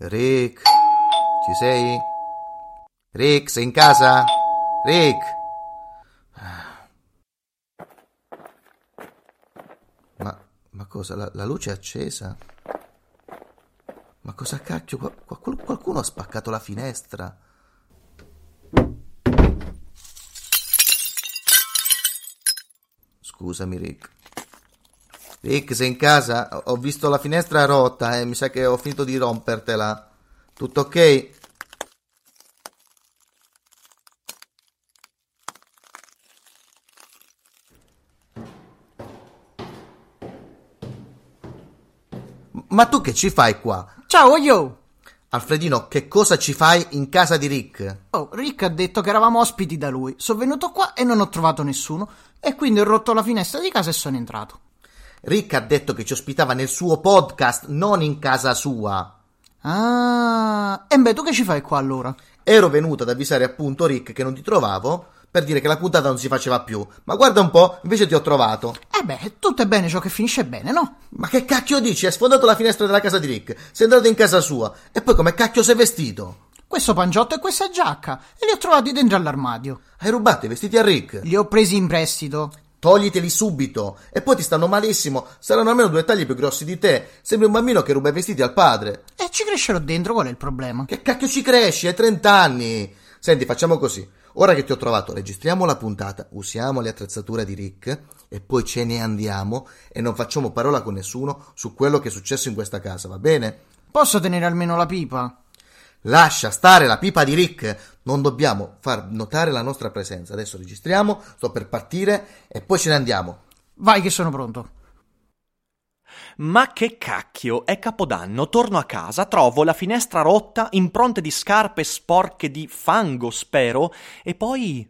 Rick, ci sei? Rick, sei in casa? Rick! Ma, ma cosa? La, la luce è accesa? Ma cosa cacchio? Qual- qualcuno ha spaccato la finestra? Scusami, Rick. Rick, sei in casa? Ho visto la finestra rotta e mi sa che ho finito di rompertela. Tutto ok? Ma tu che ci fai qua? Ciao, yo! Alfredino, che cosa ci fai in casa di Rick? Oh, Rick ha detto che eravamo ospiti da lui. Sono venuto qua e non ho trovato nessuno. E quindi ho rotto la finestra di casa e sono entrato. Rick ha detto che ci ospitava nel suo podcast, non in casa sua. Ah, e beh, tu che ci fai qua allora? Ero venuto ad avvisare appunto Rick che non ti trovavo per dire che la puntata non si faceva più. Ma guarda un po', invece ti ho trovato. Eh beh, tutto è bene ciò che finisce bene, no? Ma che cacchio dici? Hai sfondato la finestra della casa di Rick, sei andato in casa sua e poi come cacchio sei vestito? Questo pangiotto e questa giacca e li ho trovati dentro all'armadio. Hai rubato i vestiti a Rick? Li ho presi in prestito. Togliteli subito e poi ti stanno malissimo. Saranno almeno due tagli più grossi di te. Sembri un bambino che ruba i vestiti al padre. E ci crescerò dentro, qual è il problema? Che cacchio ci cresci? Hai 30 anni. Senti, facciamo così. Ora che ti ho trovato, registriamo la puntata, usiamo le attrezzature di Rick e poi ce ne andiamo e non facciamo parola con nessuno su quello che è successo in questa casa, va bene? Posso tenere almeno la pipa? Lascia stare la pipa di Rick. Non dobbiamo far notare la nostra presenza. Adesso registriamo, sto per partire e poi ce ne andiamo. Vai che sono pronto. Ma che cacchio, è capodanno, torno a casa, trovo la finestra rotta, impronte di scarpe sporche di fango, spero, e poi...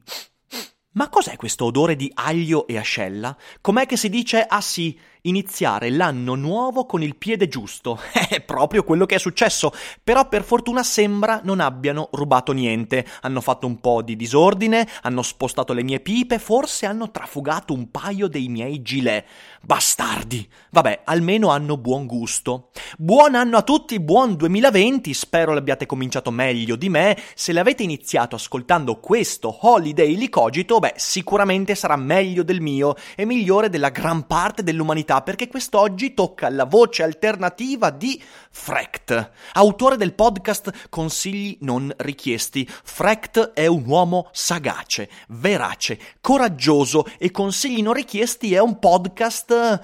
Ma cos'è questo odore di aglio e ascella? Com'è che si dice, ah sì, iniziare l'anno nuovo con il piede giusto. È proprio quello che è successo, però per fortuna sembra non abbiano rubato niente. Hanno fatto un po' di disordine, hanno spostato le mie pipe, forse hanno trafugato un paio dei miei gilet. Bastardi! Vabbè, almeno hanno buon gusto. Buon anno a tutti, buon 2020, spero l'abbiate cominciato meglio di me. Se l'avete iniziato ascoltando questo Holiday Licogito, beh, sicuramente sarà meglio del mio e migliore della gran parte dell'umanità perché quest'oggi tocca la voce alternativa di Frecht, autore del podcast Consigli non richiesti. Frecht è un uomo sagace, verace, coraggioso e Consigli non richiesti è un podcast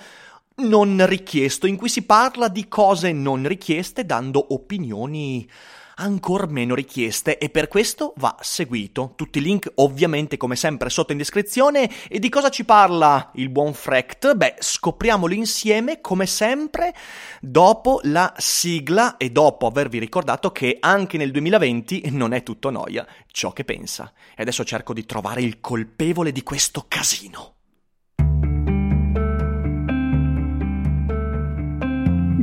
non richiesto in cui si parla di cose non richieste dando opinioni ancora meno richieste e per questo va seguito. Tutti i link ovviamente come sempre sotto in descrizione e di cosa ci parla il buon Frecht? Beh, scopriamolo insieme come sempre dopo la sigla e dopo avervi ricordato che anche nel 2020 non è tutto noia ciò che pensa. E adesso cerco di trovare il colpevole di questo casino.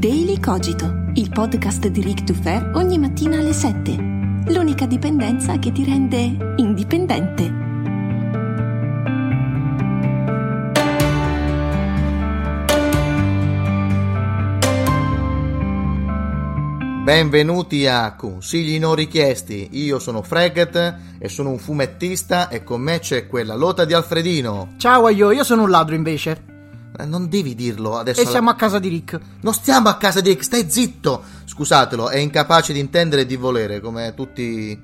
Daily Cogito, il podcast di Rick Dufer ogni mattina alle 7. L'unica dipendenza che ti rende indipendente. Benvenuti a Consigli non richiesti. Io sono Freget e sono un fumettista e con me c'è quella lota di Alfredino. Ciao io, io sono un ladro invece. Eh, Non devi dirlo adesso. E siamo a casa di Rick. Non stiamo a casa di Rick, stai zitto! Scusatelo, è incapace di intendere e di volere, come tutti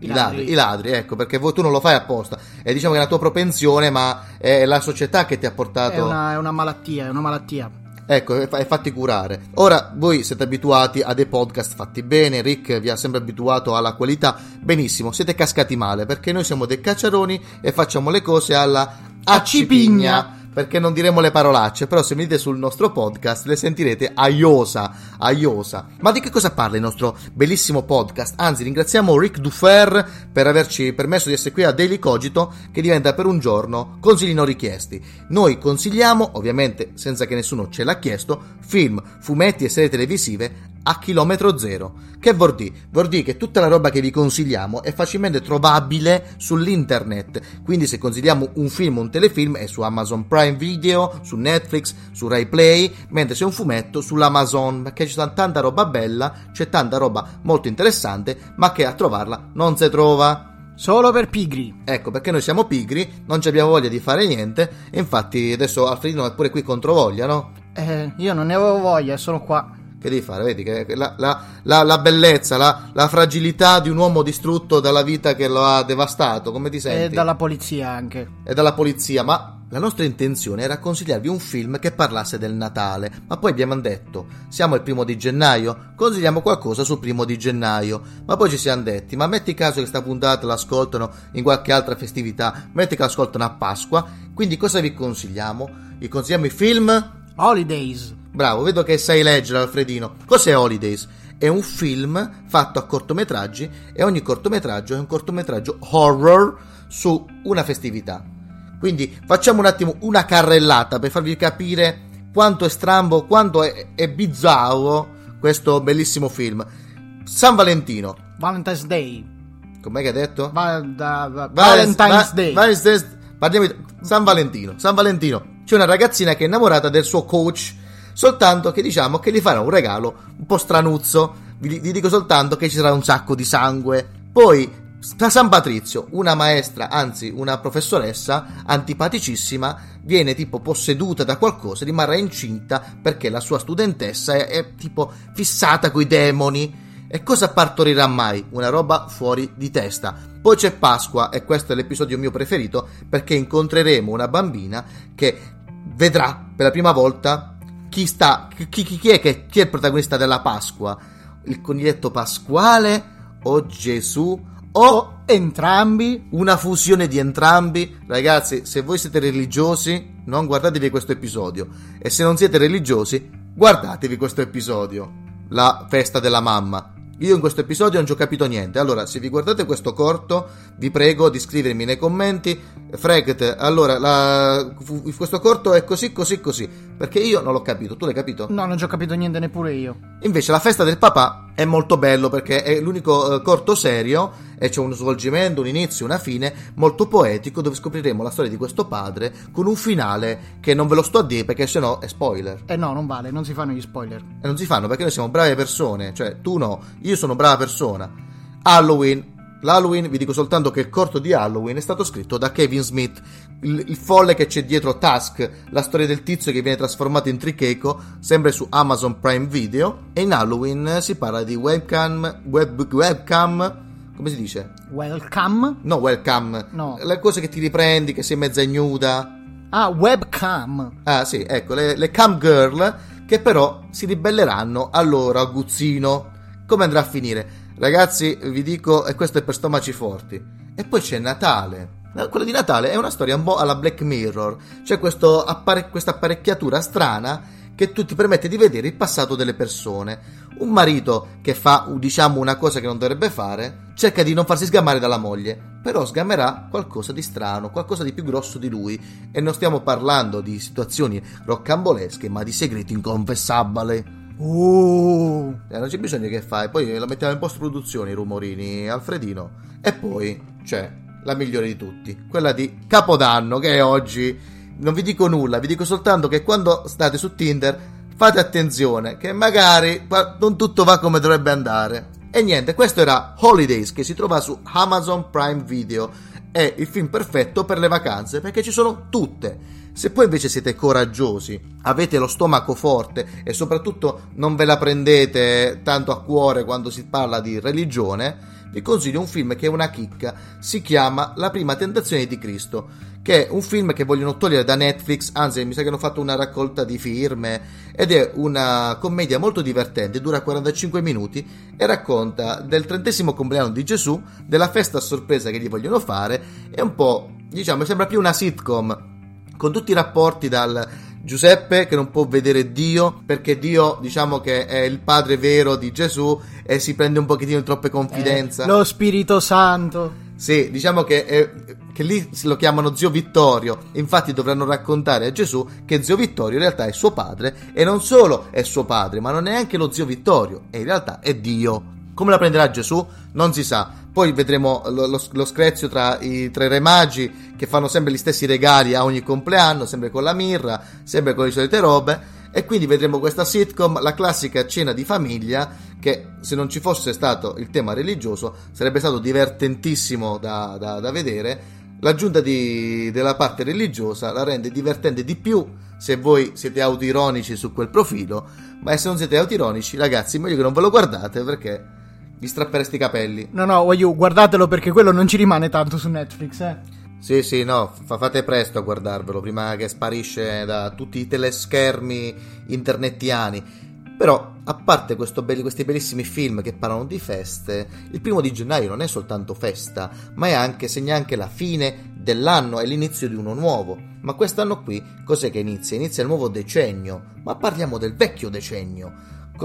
i, ladri. I ladri, ecco, perché tu non lo fai apposta. E diciamo che è la tua propensione, ma è la società che ti ha portato. È una, è una malattia, è una malattia. Ecco, e fatti curare. Ora voi siete abituati a dei podcast fatti bene, Rick vi ha sempre abituato alla qualità. Benissimo, siete cascati male perché noi siamo dei cacciaroni e facciamo le cose alla accipigna. Perché non diremo le parolacce, però se venite sul nostro podcast le sentirete aiosa, aiosa. Ma di che cosa parla il nostro bellissimo podcast? Anzi, ringraziamo Rick Dufer per averci permesso di essere qui a Daily Cogito, che diventa per un giorno consigli non richiesti. Noi consigliamo, ovviamente senza che nessuno ce l'ha chiesto, film, fumetti e serie televisive a chilometro zero. Che vuol dire? Vuol dire che tutta la roba che vi consigliamo è facilmente trovabile sull'internet. Quindi se consigliamo un film o un telefilm è su Amazon Prime Video, su Netflix, su Rai Play, mentre se è un fumetto sull'Amazon, perché c'è tanta roba bella, c'è tanta roba molto interessante, ma che a trovarla non si trova. Solo per pigri. Ecco, perché noi siamo pigri, non abbiamo voglia di fare niente, e infatti adesso Alfredino è pure qui contro voglia, no? Eh, io non ne avevo voglia, sono qua. Che devi fare? Vedi che la, la, la, la bellezza, la, fragilità di un uomo distrutto dalla vita che lo ha devastato, come ti senti? E dalla polizia anche. E dalla polizia, ma la nostra intenzione era consigliarvi un film che parlasse del Natale, ma poi abbiamo detto, siamo il primo di gennaio, consigliamo qualcosa sul primo di gennaio, ma poi ci siamo detti, ma metti caso che sta puntata l'ascoltano in qualche altra festività, metti che l'ascoltano a Pasqua, quindi cosa vi consigliamo? Vi consigliamo i film... Holidays. Bravo, vedo che sai leggere Alfredino. Cos'è Holidays? È un film fatto a cortometraggi e ogni cortometraggio è un cortometraggio horror su una festività. Quindi facciamo un attimo una carrellata per farvi capire quanto è strambo, quanto è, è bizzarro questo bellissimo film. San Valentino. Valentine's Day. Com'è che hai detto? Va, da, va, Valentine's Day. Valentine's Day. Parliamo di San Valentino. San Valentino. C'è una ragazzina che è innamorata del suo coach soltanto che diciamo che gli farà un regalo un po' stranuzzo. Vi, vi dico soltanto che ci sarà un sacco di sangue. Poi da San Patrizio, una maestra, anzi una professoressa antipaticissima, viene tipo posseduta da qualcosa, rimarrà incinta perché la sua studentessa è, è tipo fissata coi demoni. E cosa partorirà mai? Una roba fuori di testa. Poi c'è Pasqua e questo è l'episodio mio preferito perché incontreremo una bambina che vedrà per la prima volta chi sta chi, chi, chi, è che chi è il protagonista della Pasqua? Il coniglietto pasquale o Gesù o, entrambi? Una fusione di entrambi? Ragazzi, se voi siete religiosi, non guardatevi questo episodio e se non siete religiosi, guardatevi questo episodio. La festa della mamma. Io in questo episodio non ci ho capito niente. Allora, se vi guardate questo corto, vi prego di scrivermi nei commenti. Fregt, allora, la, questo corto è così, così, così. Perché io non l'ho capito. Tu l'hai capito? No, non ci ho capito niente neppure io. Invece, la festa del papà è molto bello perché è l'unico uh, corto serio e c'è uno svolgimento, un inizio, una fine molto poetico dove scopriremo la storia di questo padre con un finale che non ve lo sto a dire perché sennò è spoiler. Eh no, non vale, non si fanno gli spoiler. E non si fanno perché noi siamo brave persone, cioè tu no, io sono brava persona. Halloween, L'Halloween, vi dico soltanto che il corto di Halloween è stato scritto da Kevin Smith, il, il folle che c'è dietro Task, la storia del tizio che viene trasformato in tricheco, sempre su Amazon Prime Video. E in Halloween si parla di webcam, web, webcam, come si dice? Welcome? No, welcome. No. Le cose che ti riprendi, che sei mezza ignuda. Ah, webcam. Ah, sì, ecco, le, le cam girl che però si ribelleranno al loro aguzzino. Come andrà a finire? Ragazzi, vi dico, e questo è per stomaci forti. E poi c'è Natale. Quello di Natale è una storia un po' alla Black Mirror. C'è appare- questa apparecchiatura strana che tu ti permette di vedere il passato delle persone. Un marito che fa, diciamo, una cosa che non dovrebbe fare, cerca di non farsi sgamare dalla moglie, però sgamerà qualcosa di strano, qualcosa di più grosso di lui. E non stiamo parlando di situazioni roccambolesche, ma di segreti inconfessabili. Uh. Eh, non c'è bisogno che fai. Poi lo mettiamo in post-produzione i rumorini, Alfredino. E poi c'è la migliore di tutti, quella di Capodanno, che è oggi. Non vi dico nulla, vi dico soltanto che quando state su Tinder fate attenzione, che magari non tutto va come dovrebbe andare. E niente, questo era Holidays, che si trova su Amazon Prime Video. È il film perfetto per le vacanze, perché ci sono tutte se poi invece siete coraggiosi, avete lo stomaco forte e soprattutto non ve la prendete tanto a cuore quando si parla di religione, vi consiglio un film che è una chicca, si chiama La prima tentazione di Cristo, che è un film che vogliono togliere da Netflix, anzi mi sa che hanno fatto una raccolta di firme ed è una commedia molto divertente, dura 45 minuti e racconta del trentesimo compleanno di Gesù, della festa a sorpresa che gli vogliono fare, è un po', diciamo, sembra più una sitcom con tutti i rapporti dal Giuseppe che non può vedere Dio perché Dio diciamo che è il padre vero di Gesù e si prende un pochettino troppe confidenza. Eh, lo Spirito Santo. Sì, diciamo che, eh, che lì lo chiamano zio Vittorio. Infatti dovranno raccontare a Gesù che zio Vittorio in realtà è suo padre e non solo è suo padre, ma non è neanche lo zio Vittorio, e in realtà è Dio. Come la prenderà Gesù? Non si sa. Poi vedremo lo, lo, lo screzio tra i tre re magi che fanno sempre gli stessi regali a ogni compleanno, sempre con la mirra, sempre con le solite robe. E quindi vedremo questa sitcom, la classica cena di famiglia, che se non ci fosse stato il tema religioso sarebbe stato divertentissimo da, da, da vedere. L'aggiunta di, della parte religiosa la rende divertente di più se voi siete autoironici su quel profilo, ma se non siete autoironici, ragazzi, meglio che non ve lo guardate perché vi strappereste i capelli. No, no, voglio guardatelo perché quello non ci rimane tanto su Netflix, eh. Sì, sì, no, fa- fate presto a guardarvelo prima che sparisce da tutti i teleschermi internettiani. Però, a parte belli, questi bellissimi film che parlano di feste, il primo di gennaio non è soltanto festa, ma è anche, segna anche la fine dell'anno e l'inizio di uno nuovo. Ma quest'anno qui, cos'è che inizia? Inizia il nuovo decennio, ma parliamo del vecchio decennio.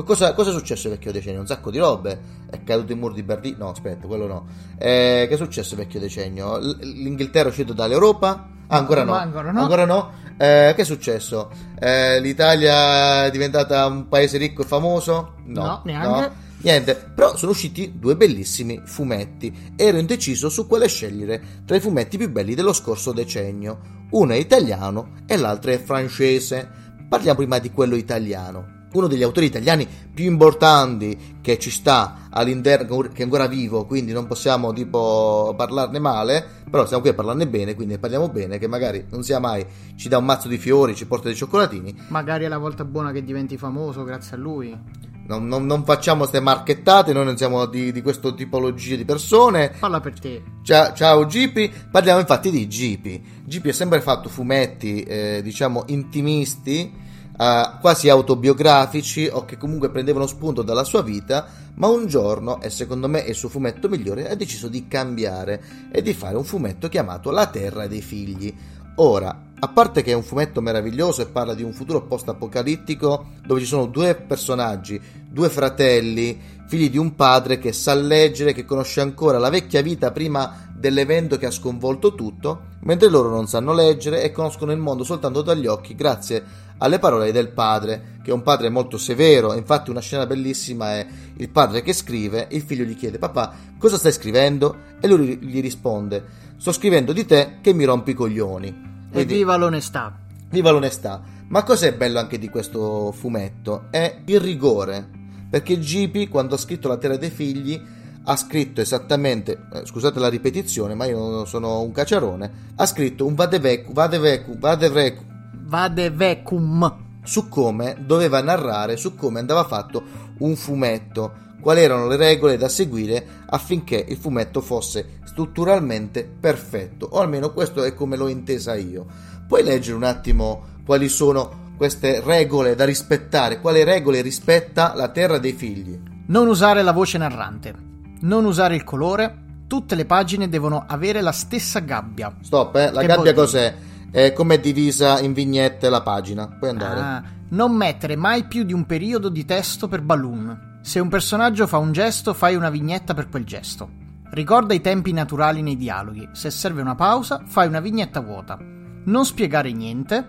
Cosa, cosa, è successo vecchio decennio? Un sacco di robe. È caduto il muro di Berlino? No, aspetta, quello no. Eh, che è successo vecchio decennio? L'Inghilterra è uscito dall'Europa? Ah, ancora no. Ancora no. Ancora no? Eh, che è successo? Eh, L'Italia è diventata un paese ricco e famoso? No, no neanche. No. Niente, però sono usciti due bellissimi fumetti. Ero indeciso su quale scegliere tra i fumetti più belli dello scorso decennio. Uno è italiano e l'altro è francese. Parliamo prima di quello italiano uno degli autori italiani più importanti che ci sta all'interno, che è ancora vivo, quindi non possiamo tipo parlarne male, però siamo qui a parlarne bene, quindi ne parliamo bene, che magari non sia mai ci dà un mazzo di fiori, ci porta dei cioccolatini. Magari è la volta buona che diventi famoso grazie a lui. Non, non, non facciamo queste marchettate, noi non siamo di, di questa tipologia di persone. Parla per te. Ciao, ciao Gipi, parliamo infatti di Gipi. Gipi ha sempre fatto fumetti, eh, diciamo, intimisti uh, quasi autobiografici o che comunque prendevano spunto dalla sua vita, ma un giorno, e secondo me è il suo fumetto migliore, ha deciso di cambiare e di fare un fumetto chiamato La Terra dei Figli. Ora, a parte che è un fumetto meraviglioso e parla di un futuro post-apocalittico dove ci sono due personaggi, due fratelli, figli di un padre che sa leggere, che conosce ancora la vecchia vita prima dell'evento che ha sconvolto tutto, mentre loro non sanno leggere e conoscono il mondo soltanto dagli occhi grazie alle parole del padre, che è un padre molto severo, infatti una scena bellissima è il padre che scrive, il figlio gli chiede papà cosa stai scrivendo? E lui gli risponde sto scrivendo di te che mi rompi i coglioni. E viva l'onestà. Viva l'onestà. Ma cos'è bello anche di questo fumetto? È il rigore, perché Gipi quando ha scritto La Terra dei Figli ha scritto esattamente, eh, scusate la ripetizione, ma io sono un cacciarone, ha scritto un vadevecum, vadevecum, vadevecum, vadevecum su come doveva narrare, su come andava fatto un fumetto, quali erano le regole da seguire affinché il fumetto fosse strutturalmente perfetto, o almeno questo è come l'ho intesa io. Puoi leggere un attimo quali sono queste regole da rispettare, quali regole rispetta la terra dei figli? Non usare la voce narrante non usare il colore, tutte le pagine devono avere la stessa gabbia. Stop, eh? la che gabbia cos'è? È come è divisa in vignette la pagina. Puoi andare. Ah, non mettere mai più di un periodo di testo per balloon. Se un personaggio fa un gesto, fai una vignetta per quel gesto. Ricorda i tempi naturali nei dialoghi. Se serve una pausa, fai una vignetta vuota. Non spiegare niente.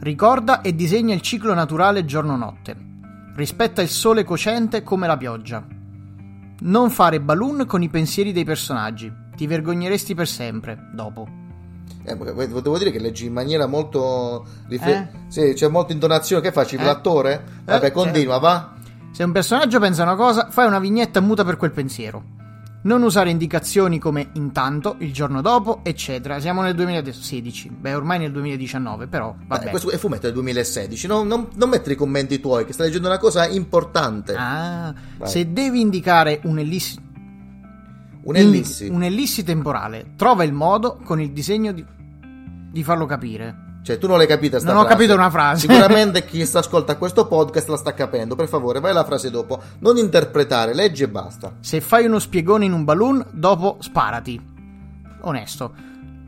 Ricorda e disegna il ciclo naturale giorno-notte. Rispetta il sole cocente come la pioggia. Non fare balloon con i pensieri dei personaggi. Ti vergogneresti per sempre, dopo. Eh, devo dire che leggi in maniera molto. Rifer- eh? Sì, c'è molta intonazione. Che facci? Eh? L'attore? Vabbè, eh, continua, va. Se un personaggio pensa una cosa, fai una vignetta muta per quel pensiero. Non usare indicazioni come intanto, il giorno dopo, eccetera. Siamo nel 2016. Beh, ormai nel 2019, però vabbè. Beh, questo è fumetto del 2016. Non, non, non, mettere i commenti tuoi, che stai leggendo una cosa importante. Ah, Vai. se devi indicare un'ellissi. Un'ellissi. In, un'ellissi temporale, trova il modo con il disegno di, di farlo capire. Cioè, tu non l'hai capita sta Non frase. ho capito una frase. Sicuramente chi sta ascolta questo podcast la sta capendo. Per favore, vai alla frase dopo. Non interpretare, leggi e basta. Se fai uno spiegone in un balloon, dopo sparati. Onesto.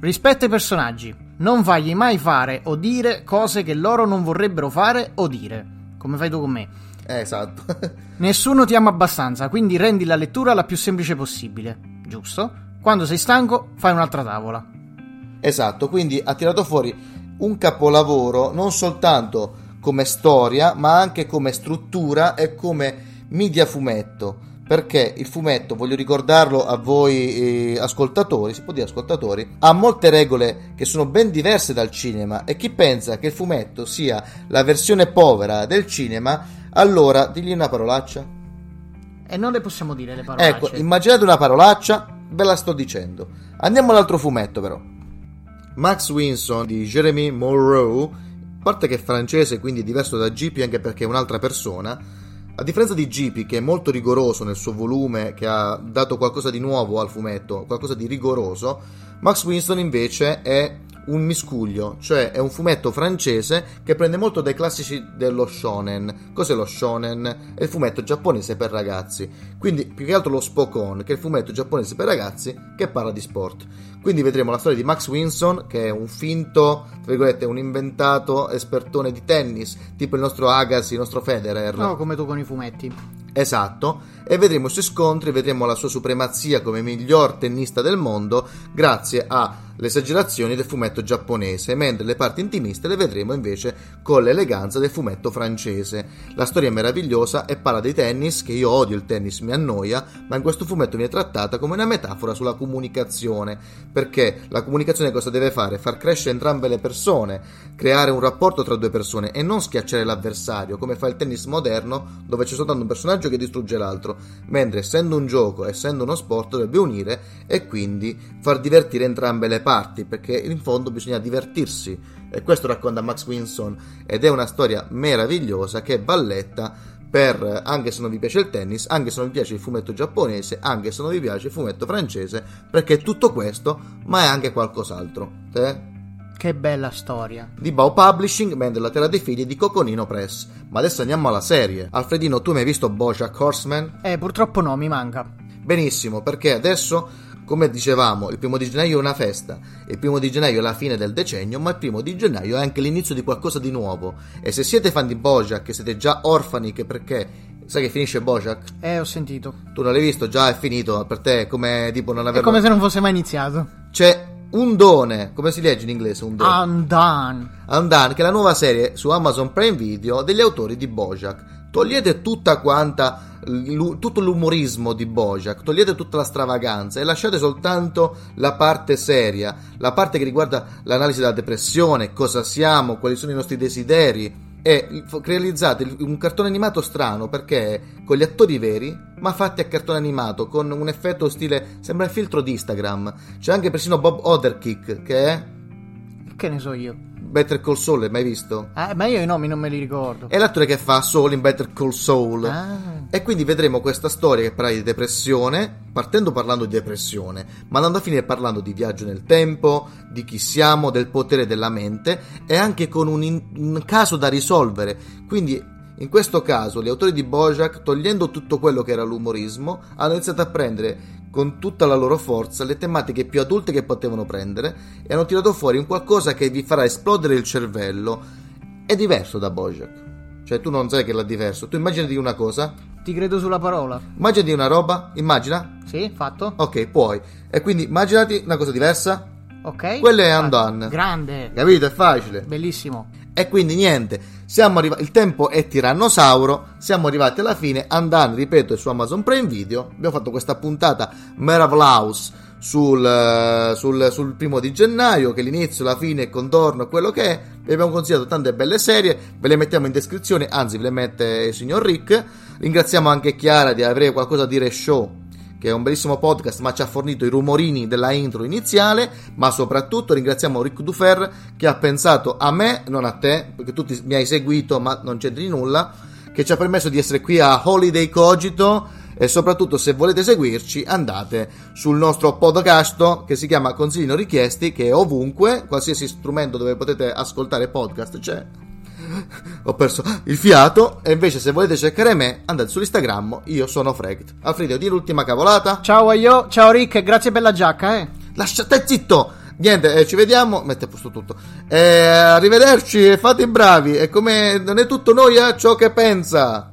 Rispetta i personaggi. Non fagli mai fare o dire cose che loro non vorrebbero fare o dire. Come fai tu con me. Eh, esatto. Nessuno ti ama abbastanza, quindi rendi la lettura la più semplice possibile. Giusto? Quando sei stanco, fai un'altra tavola. Esatto, quindi ha tirato fuori un capolavoro non soltanto come storia, ma anche come struttura e come media fumetto. Perché il fumetto, voglio ricordarlo a voi eh, ascoltatori, si può dire ascoltatori, ha molte regole che sono ben diverse dal cinema e chi pensa che il fumetto sia la versione povera del cinema, allora digli una parolaccia. E non le possiamo dire le parole. Ecco, immaginate una parolaccia, ve la sto dicendo. Andiamo all'altro fumetto però. Max Winson di Jeremy Monroe, a parte che è francese, quindi diverso da GP anche perché è un'altra persona, a differenza di GP che è molto rigoroso nel suo volume, che ha dato qualcosa di nuovo al fumetto, qualcosa di rigoroso, Max Winston invece è un miscuglio, cioè è un fumetto francese che prende molto dai classici dello shonen. Cos'è lo shonen? È il fumetto giapponese per ragazzi. Quindi più che altro lo Spokon, che è il fumetto giapponese per ragazzi che parla di sport. Quindi vedremo la storia di Max Winson, che è un finto, tra virgolette, un inventato espertone di tennis, tipo il nostro Agassi, il nostro Federer. No, come tu con i fumetti. Esatto, e vedremo i suoi scontri, vedremo la sua supremazia come miglior tennista del mondo grazie alle esagerazioni del fumetto giapponese, mentre le parti intimiste le vedremo invece con l'eleganza del fumetto francese. La storia è meravigliosa e parla di tennis, che io odio il tennis, mi annoia, ma in questo fumetto viene trattata come una metafora sulla comunicazione, perché la comunicazione cosa deve fare? Far crescere entrambe le persone, creare un rapporto tra due persone e non schiacciare l'avversario, come fa il tennis moderno, dove c'è soltanto un personaggio che distrugge l'altro, mentre essendo un gioco, essendo uno sport, dovrebbe unire e quindi far divertire entrambe le parti, perché in fondo bisogna divertirsi. E questo racconta Max Winson ed è una storia meravigliosa che balletta per anche se non vi piace il tennis, anche se non vi piace il fumetto giapponese, anche se non vi piace il fumetto francese, perché è tutto questo, ma è anche qualcos'altro. Eh? Che bella storia. di Bao Publishing, mentre la Terra dei Figli di Coconino Press. Ma adesso andiamo alla serie. Alfredino, tu mi hai visto Bojack Horseman? Eh, purtroppo no, mi manca. Benissimo, perché adesso, come dicevamo, il primo di gennaio è una festa. Il primo di gennaio è la fine del decennio, ma il primo di gennaio è anche l'inizio di qualcosa di nuovo. E se siete fan di Bojack, siete già orfani, che perché... Sai che finisce Bojack? Eh, ho sentito. Tu non l'hai visto? Già è finito. Per te è come tipo non È averlo... come se non fosse mai iniziato. C'è un done. Come si legge in inglese? Un done. Undone. Undone, che è la nuova serie su Amazon Prime Video degli autori di Bojack. Togliete tutta quanta tutto l'umorismo di Bojack, togliete tutta la stravaganza e lasciate soltanto la parte seria, la parte che riguarda l'analisi della depressione, cosa siamo, quali sono i nostri desideri e realizzate un cartone animato strano perché con gli attori veri, ma fatti a cartone animato con un effetto stile sembra il filtro di Instagram. C'è anche persino Bob Oderkick che è Che ne so io. Better Call Saul, l'hai mai visto? Eh, ma io i nomi non me li ricordo. È l'attore che fa Soul in Better Call Saul. Ah. E quindi vedremo questa storia che parla di depressione, partendo parlando di depressione, ma andando a finire parlando di viaggio nel tempo, di chi siamo, del potere della mente e anche con un, in- un caso da risolvere. Quindi in questo caso gli autori di Bojack, togliendo tutto quello che era l'umorismo, hanno iniziato a prendere con tutta la loro forza le tematiche più adulte che potevano prendere e hanno tirato fuori un qualcosa che vi farà esplodere il cervello. È diverso da Bojack. Cioè tu non sai che è diverso. Tu immaginati una cosa, Ti credo sulla parola. immaginati una roba, immagina. Sì, fatto? Ok, puoi. E quindi immaginati una cosa diversa. Ok. Quello è. Undone. Grande. Capito? È facile. Bellissimo. E quindi niente, arrivati, il tempo è tirannosauro, siamo arrivati alla fine, Andan, ripeto, su Amazon Prime Video, abbiamo fatto questa puntata Meravlaus sul, eh, sul, sul primo di gennaio, che l'inizio, la fine, il contorno, quello che è, vi abbiamo consigliato tante belle serie, ve le mettiamo in descrizione, anzi ve le mette il signor Rick, ringraziamo anche Chiara di avere qualcosa a dire show che è un bellissimo podcast, ma ci ha fornito i rumorini della intro iniziale, ma soprattutto ringraziamo Rick Dufer che ha pensato a me, non a te, perché tu ti- mi hai seguito, ma non c'entri nulla, che ci ha permesso di essere qui a Holiday Cogito e soprattutto se volete seguirci andate sul nostro podcast che si chiama Consigli non richiesti, che è ovunque, qualsiasi strumento dove potete ascoltare podcast c'è ho perso il fiato. E invece, se volete cercare me, andate sull'Instagram. Io sono Fregt. Alfredo, di l'ultima cavolata. Ciao a io, ciao Rick, grazie per la giacca, eh. Lasciate zitto. Niente, eh, ci vediamo. Mette a posto tutto. Eh, arrivederci e fate i bravi. E come non è tutto noi, eh, ciò che pensa.